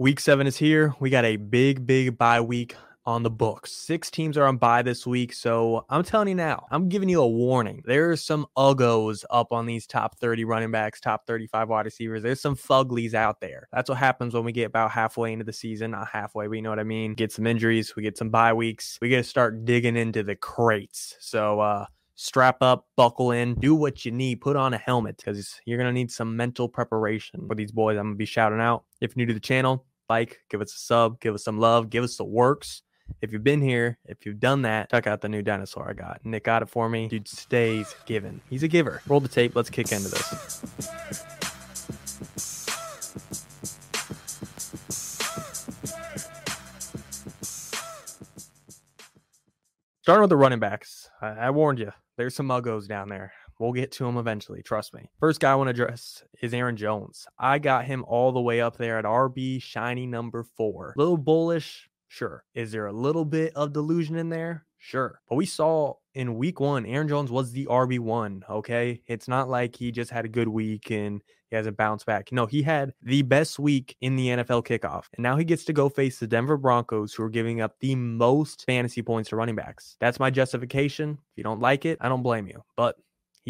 Week seven is here. We got a big, big bye week on the books. Six teams are on bye this week. So I'm telling you now, I'm giving you a warning. There's some uggos up on these top 30 running backs, top 35 wide receivers. There's some fuglies out there. That's what happens when we get about halfway into the season. Not halfway, but you know what I mean. Get some injuries, we get some bye weeks. We got to start digging into the crates. So, uh, strap up, buckle in, do what you need, put on a helmet because you're going to need some mental preparation for these boys. I'm going to be shouting out. If you're new to the channel, like, give us a sub, give us some love, give us the works. If you've been here, if you've done that, check out the new dinosaur I got. Nick got it for me. Dude stays giving. He's a giver. Roll the tape. Let's kick into this. Starting with the running backs, I, I warned you. There's some muggos down there. We'll get to him eventually. Trust me. First guy I want to address is Aaron Jones. I got him all the way up there at RB shiny number four. Little bullish, Sure. Is there a little bit of delusion in there? Sure. But we saw in week one, Aaron Jones was the RB1. Okay. It's not like he just had a good week and he hasn't bounced back. No, he had the best week in the NFL kickoff. And now he gets to go face the Denver Broncos, who are giving up the most fantasy points to running backs. That's my justification. If you don't like it, I don't blame you. But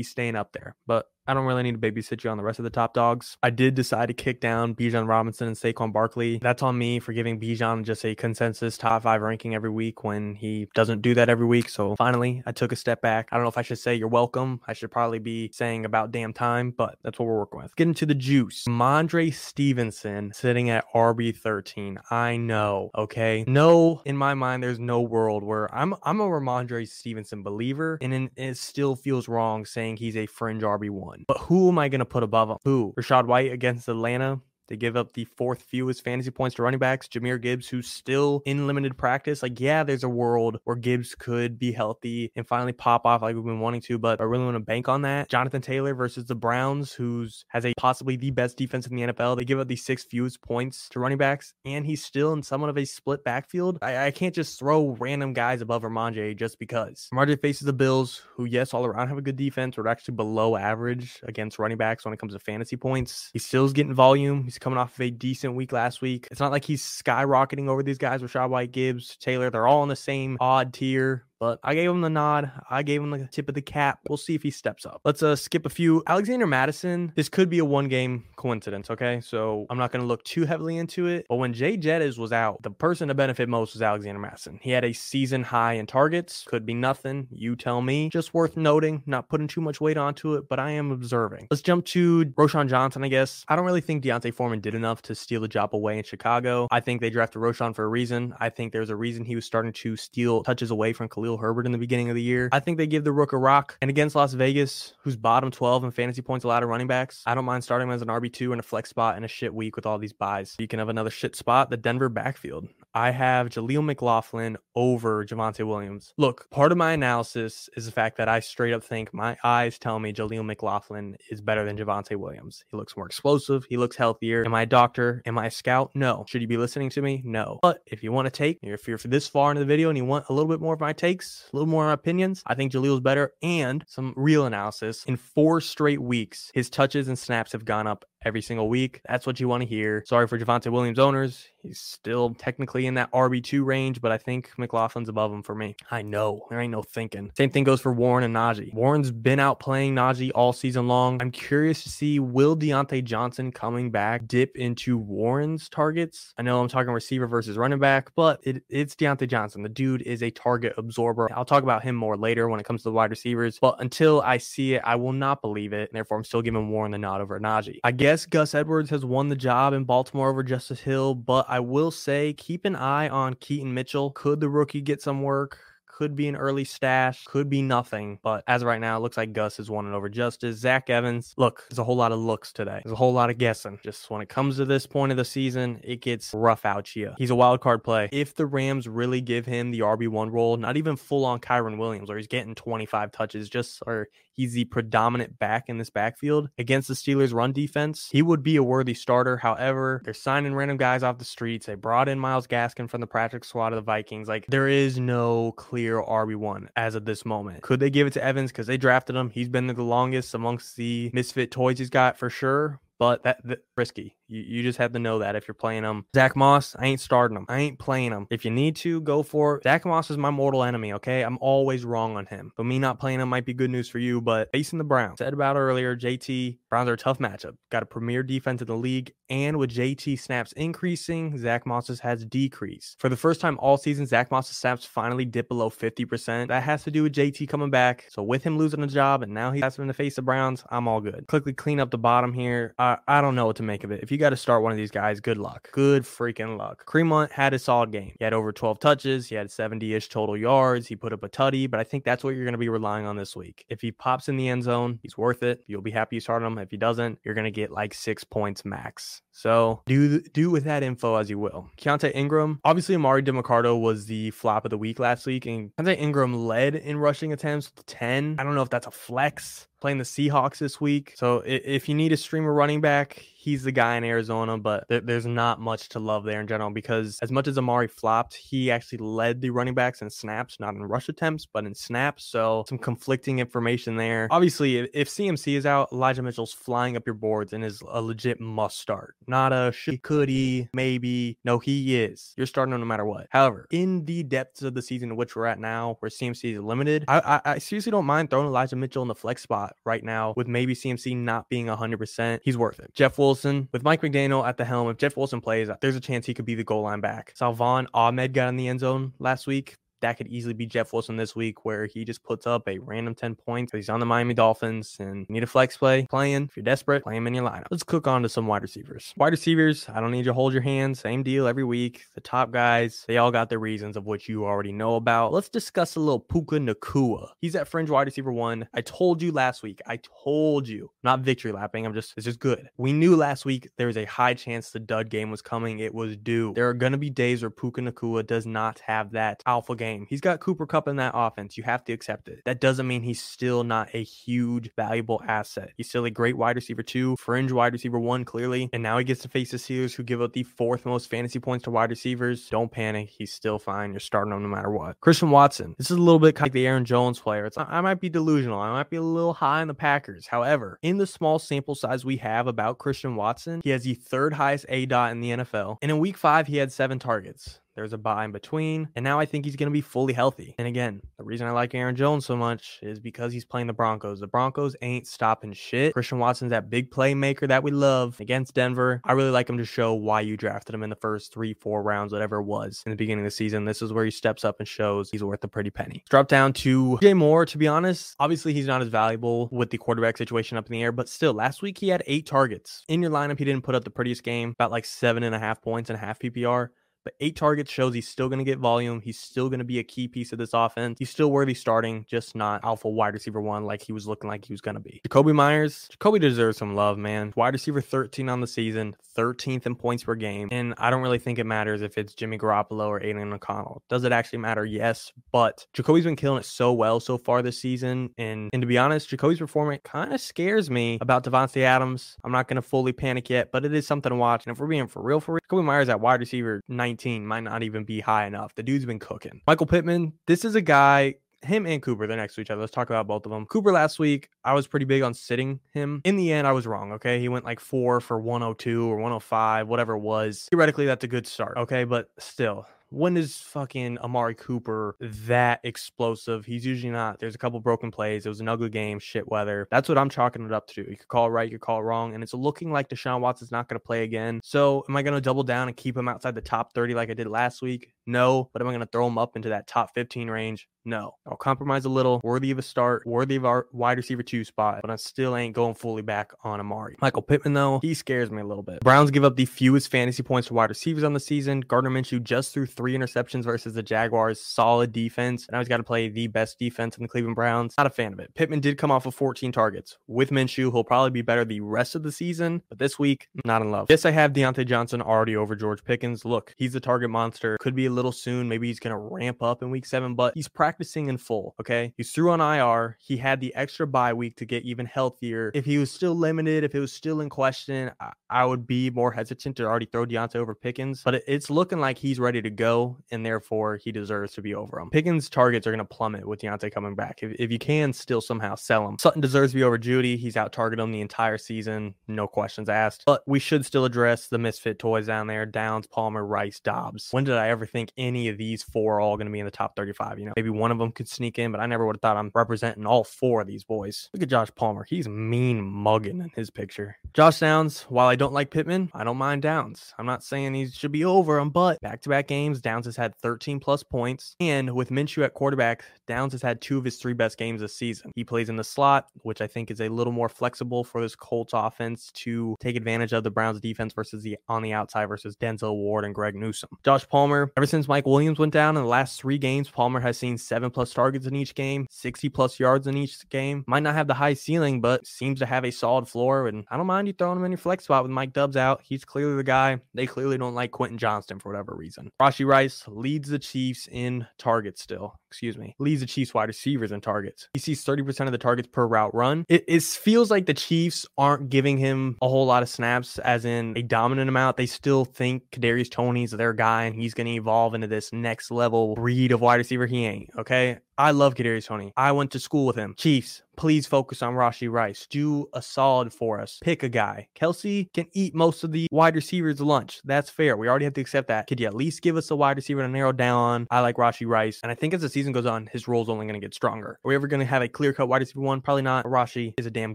he's staying up there. But I don't really need to babysit you on the rest of the top dogs. I did decide to kick down Bijan Robinson and Saquon Barkley. That's on me for giving Bijan just a consensus top five ranking every week when he doesn't do that every week. So finally, I took a step back. I don't know if I should say you're welcome. I should probably be saying about damn time, but that's what we're working with. Get into the juice. Mondre Stevenson sitting at RB13. I know, okay? No, in my mind, there's no world where I'm I'm a Rhamondre Stevenson believer, and it still feels wrong saying he's a fringe RB1. But who am I going to put above him? Who? Rachaad White against Atlanta. They give up the fourth fewest fantasy points to running backs. Jahmyr Gibbs, who's still in limited practice. Like, yeah, there's a world where Gibbs could be healthy and finally pop off like we've been wanting to, but I really want to bank on that. Jonathan Taylor versus the Browns, who's has a possibly the best defense in the NFL. They give up the six fewest points to running backs, and he's still in somewhat of a split backfield. I, I can't just throw random guys above Rhamondre just because. Rhamondre faces the Bills, who, yes, all around have a good defense, but actually below average against running backs when it comes to fantasy points. He still's getting volume. He's coming off of a decent week last week. It's not like he's skyrocketing over these guys, Rachaad White, Gibbs, Taylor. They're all in the same odd tier. But I gave him the nod. I gave him the tip of the cap. We'll see if he steps up. Let's uh, skip a few. Alexander Mattison, this could be a one game coincidence, okay? So I'm not going to look too heavily into it. But when Jay Jettis was out, the person to benefit most was Alexander Mattison. He had a season high in targets. Could be nothing. You tell me. Just worth noting, not putting too much weight onto it, but I am observing. Let's jump to Roschon Johnson, I guess. I don't really think D'Onta Foreman did enough to steal the job away in Chicago. I think they drafted Roschon for a reason. I think there's a reason he was starting to steal touches away from Khalil Herbert in the beginning of the year. I think they give the Rook a rock. And against Las Vegas, who's bottom 12 in fantasy points allowed to running backs, I don't mind starting him as an RB2 in a flex spot in a shit week with all these byes. You can have another shit spot, the Denver backfield. I have Jaleel McLaughlin over Javonte Williams. Look, part of my analysis is the fact that I straight up think my eyes tell me Jaleel McLaughlin is better than Javonte Williams. He looks more explosive. He looks healthier. Am I a doctor? Am I a scout? No. Should you be listening to me? No. But if you want to take, if you're this far into the video and you want a little bit more of my takes, a little more opinions, I think Jaleel's better and some real analysis. In four straight weeks, his touches and snaps have gone up every single week. That's what you want to hear. Sorry for Javonte Williams owners. He's still technically in that RB2 range, but I think McLaughlin's above him for me. I know. There ain't no thinking. Same thing goes for Warren and Najee. Warren's been out playing Najee all season long. I'm curious to see will Diontae Johnson coming back dip into Warren's targets? I know I'm talking receiver versus running back, but it, it's Diontae Johnson. The dude is a target absorber. I'll talk about him more later when it comes to the wide receivers, but until I see it, I will not believe it. And therefore, I'm still giving Warren the nod over Najee. I guess Gus Edwards has won the job in Baltimore over Justice Hill, but I will say keep an eye on Keaton Mitchell. Could the rookie get some work? Could be an early stash, could be nothing. But as right now, it looks like Gus is winning over Justice. Zach Evans, look, there's a whole lot of looks today. There's a whole lot of guessing. Just when it comes to this point of the season, it gets rough out here. He's a wild card play. If the Rams really give him the RB1 role, not even full on Kyren Williams, or he's getting 25 touches, just or he's the predominant back in this backfield against the Steelers' run defense, he would be a worthy starter. However, they're signing random guys off the streets. They brought in Myles Gaskin from the practice squad of the Vikings. Like there is no clear RB1 as of this moment. Could they give it to Evans because they drafted him? He's been the longest amongst the misfit toys he's got for sure but that, that risky. You, you just have to know that if you're playing him. Zack Moss, I ain't starting him. I ain't playing him. If you need to, go for it. Zack Moss is my mortal enemy, okay? I'm always wrong on him. But me not playing him might be good news for you. But facing the Browns, said about earlier, JT, Browns are a tough matchup. Got a premier defense in the league. And with JT snaps increasing, Zack Moss's has decreased. For the first time all season, Zack Moss's snaps finally dipped below 50%. That has to do with JT coming back. So with him losing a job and now he's having to face the Browns, I'm all good. Quickly clean up the bottom here. I, I don't know what to make of it. If you got to start one of these guys, good luck. Good freaking luck. Kareem Hunt had a solid game. He had over 12 touches. He had 70-ish total yards. He put up a tutty, but I think that's what you're going to be relying on this week. If he pops in the end zone, he's worth it. You'll be happy you started him. If he doesn't, you're going to get like six points max. So do do with that info as you will. Keaontay Ingram, obviously Emari Demercado was the flop of the week last week, and Keaontay Ingram led in rushing attempts with 10. I don't know if that's a flex playing the Seahawks this week. So if you need a streamer running back, he's the guy in Arizona, but there's not much to love there in general because as much as Amari flopped, he actually led the running backs in snaps, not in rush attempts, but in snaps. So some conflicting information there. Obviously, if CMC is out, Elijah Mitchell's flying up your boards and is a legit must start. Not a should, could he, maybe. No, he is. You're starting him no matter what. However, in the depths of the season in which we're at now, where CMC is limited, I, I, I seriously don't mind throwing Elijah Mitchell in the flex spot right now with maybe CMC not being 100%. He's worth it. Jeff Wilson, with Mike McDaniel at the helm, if Jeff Wilson plays, there's a chance he could be the goal line back. Salvon Ahmed got in the end zone last week that could easily be Jeff Wilson this week, where he just puts up a random 10 points. He's on the Miami Dolphins and need a flex play playing. If you're desperate, play him in your lineup. Let's cook on to some wide receivers. Wide receivers, I don't need you to hold your hands. Same deal every week. The top guys, they all got their reasons of which you already know about. Let's discuss a little Puka Nacua. He's at fringe wide receiver one. I told you last week. I told you. Not victory lapping. I'm just, it's just good. We knew last week there was a high chance the dud game was coming. It was due. There are going to be days where Puka Nacua does not have that alpha game game. He's got Cooper Kupp in that offense. You have to accept it. That doesn't mean he's still not a huge, valuable asset. He's still a great wide receiver, two, fringe wide receiver, one, clearly. And now he gets to face the Steelers, who give up the fourth most fantasy points to wide receivers. Don't panic. He's still fine. You're starting him no matter what. Christian Watson. This is a little bit like the Aaron Jones player. It's I might be delusional. I might be a little high on the Packers. However, in the small sample size we have about Christian Watson, he has the third highest aDOT in the NFL. And in week five, he had seven targets. There's a bye in between. And now I think he's going to be fully healthy. And again, the reason I like Aaron Jones so much is because he's playing the Broncos. The Broncos ain't stopping shit. Christian Watson's that big playmaker that we love against Denver. I really like him to show why you drafted him in the first three, four rounds, whatever it was in the beginning of the season. This is where he steps up and shows he's worth a pretty penny. Drop down to Jay Moore, to be honest. Obviously, he's not as valuable with the quarterback situation up in the air, but still, last week he had eight targets. In your lineup, he didn't put up the prettiest game, about like seven and a half points and a half PPR. But eight targets shows he's still going to get volume. He's still going to be a key piece of this offense. He's still worthy starting, just not alpha wide receiver one like he was looking like he was going to be. Jakobi Meyers, Jakobi deserves some love, man. Wide receiver 13 on the season, 13th in points per game. And I don't really think it matters if it's Jimmy Garoppolo or Aidan O'Connell. Does it actually matter? Yes. But Jakobi's been killing it so well so far this season. And, and to be honest, Jakobi's performance kind of scares me about Davante Adams. I'm not going to fully panic yet, but it is something to watch. And if we're being for real, for real, Jakobi Meyers at wide receiver 19 19 might not even be high enough. The dude's been cooking. Michael Pittman, this is a guy him and Cooper, they're next to each other. Let's talk about both of them. Cooper last week, I was pretty big on sitting him. In the end, I was wrong. Okay. He went like four for 102 or 105, whatever it was. Theoretically, that's a good start. Okay. But still, when is fucking Amari Cooper that explosive? He's usually not. There's a couple broken plays. It was an ugly game, shit weather. That's what I'm chalking it up to. You could call it right, you could call it wrong. And it's looking like Deshaun Watson's not going to play again. So am I going to double down and keep him outside the top 30 like I did last week? No. But am I going to throw him up into that top 15 range? No. I'll compromise a little, worthy of a start, worthy of our wide receiver two spot, but I still ain't going fully back on Amari. Michael Pittman, though, he scares me a little bit. Browns give up the fewest fantasy points to wide receivers on the season. Gardner Minshew just threw three interceptions versus the Jaguars. Solid defense. Now he's got to play the best defense in the Cleveland Browns. Not a fan of it. Pittman did come off of 14 targets. With Minshew, he'll probably be better the rest of the season, but this week, not in love. Yes, I have Diontae Johnson already over George Pickens. Look, he's a target monster. Could be a little little soon. Maybe he's going to ramp up in week seven, but he's practicing in full. Okay. He's through on IR. He had the extra bye week to get even healthier. If he was still limited, if it was still in question, I, I would be more hesitant to already throw Diontae over Pickens, but it, it's looking like he's ready to go, and therefore he deserves to be over him. Pickens' targets are going to plummet with Diontae coming back. If, if you can still somehow sell him, Sutton deserves to be over Jeudy. He's out targeted him the entire season, no questions asked. But we should still address the misfit toys down there Downs, Palmer, Rice, Doubs. When did I ever think any of these four are all going to be in the top 35? You know, maybe one of them could sneak in, but I never would have thought I'm representing all four of these boys. Look at Josh Palmer. He's mean mugging in his picture. Josh Downs, while I don't like Pittman, I don't mind Downs. I'm not saying he should be over him, but back to back games, Downs has had 13 plus points. And with Minshew at quarterback, Downs has had two of his three best games this season. He plays in the slot, which I think is a little more flexible for this Colts offense to take advantage of the Browns defense versus the on the outside versus Denzel Ward and Greg Newsome. Josh Palmer, ever since Mike Williams went down in the last three games, Palmer has seen seven plus targets in each game, 60 plus yards in each game. Might not have the high ceiling, but seems to have a solid floor. And I don't mind you throwing him in your flex spot with Mike Dubs out. He's clearly the guy. They clearly don't like Quentin Johnston for whatever reason. Rashee Rice leads the Chiefs in targets still. Excuse me. Leads the Chiefs wide receivers in targets. He sees 30% of the targets per route run. It, it feels like the Chiefs aren't giving him a whole lot of snaps, as in a dominant amount. They still think Kadarius Toney's their guy and he's going to evolve into this next level breed of wide receiver. He ain't. Okay. I love Kadarius Toney. I went to school with him. Chiefs, please focus on Rashee Rice. Do a solid for us. Pick a guy. Kelce can eat most of the wide receivers' lunch. That's fair. We already have to accept that. Could you at least give us a wide receiver to narrow down? I like Rashee Rice. And I think as the season goes on, his role's only going to get stronger. Are we ever going to have a clear cut wide receiver one? Probably not. Rashee is a damn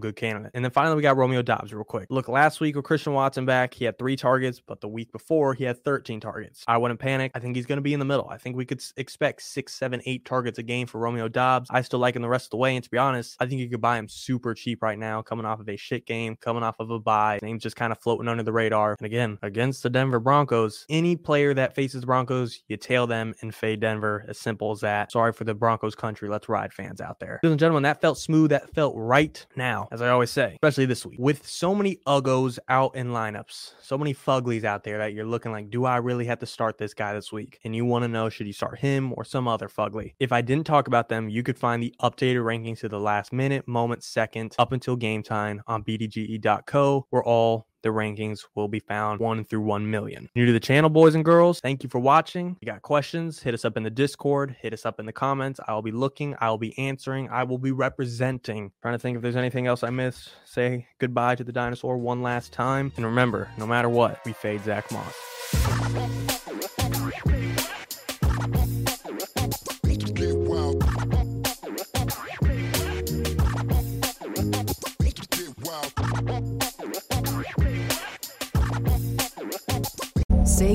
good candidate. And then finally, we got Romeo Doubs real quick. Look, last week with Christian Watson back, he had three targets, but the week before, he had 13 targets. I wouldn't panic. I think he's going to be in the middle. I think we could expect six, seven, eight targets a game for Romeo Doubs. I still like him the rest of the way. And to be honest, I think you could bye him super cheap right now, coming off of a shit game, coming off of a buy. Name's just kind of floating under the radar. And again, against the Denver Broncos, any player that faces the Broncos, you tail them and fade Denver. As simple as that. Sorry for the Broncos country. Let's ride fans out there. Ladies and gentlemen, that felt smooth. That felt right now, as I always say, especially this week. With so many uggos out in lineups, so many fuglies out there that you're looking like, do I really have to start this guy this week? And you want to know, should you start him or some other fugly? If I didn't talk about them, you could find the updated rankings to the last minute, moment, second, up until game time on bdge.co, where all the rankings will be found 1 through 1 million. New to the channel, boys and girls, thank you for watching. If you got questions, hit us up in the Discord, hit us up in the comments. I will be looking, I will be answering, I will be representing. Trying to think if there's anything else I missed. Say goodbye to the dinosaur one last time. And remember, no matter what, we fade Zack Moss.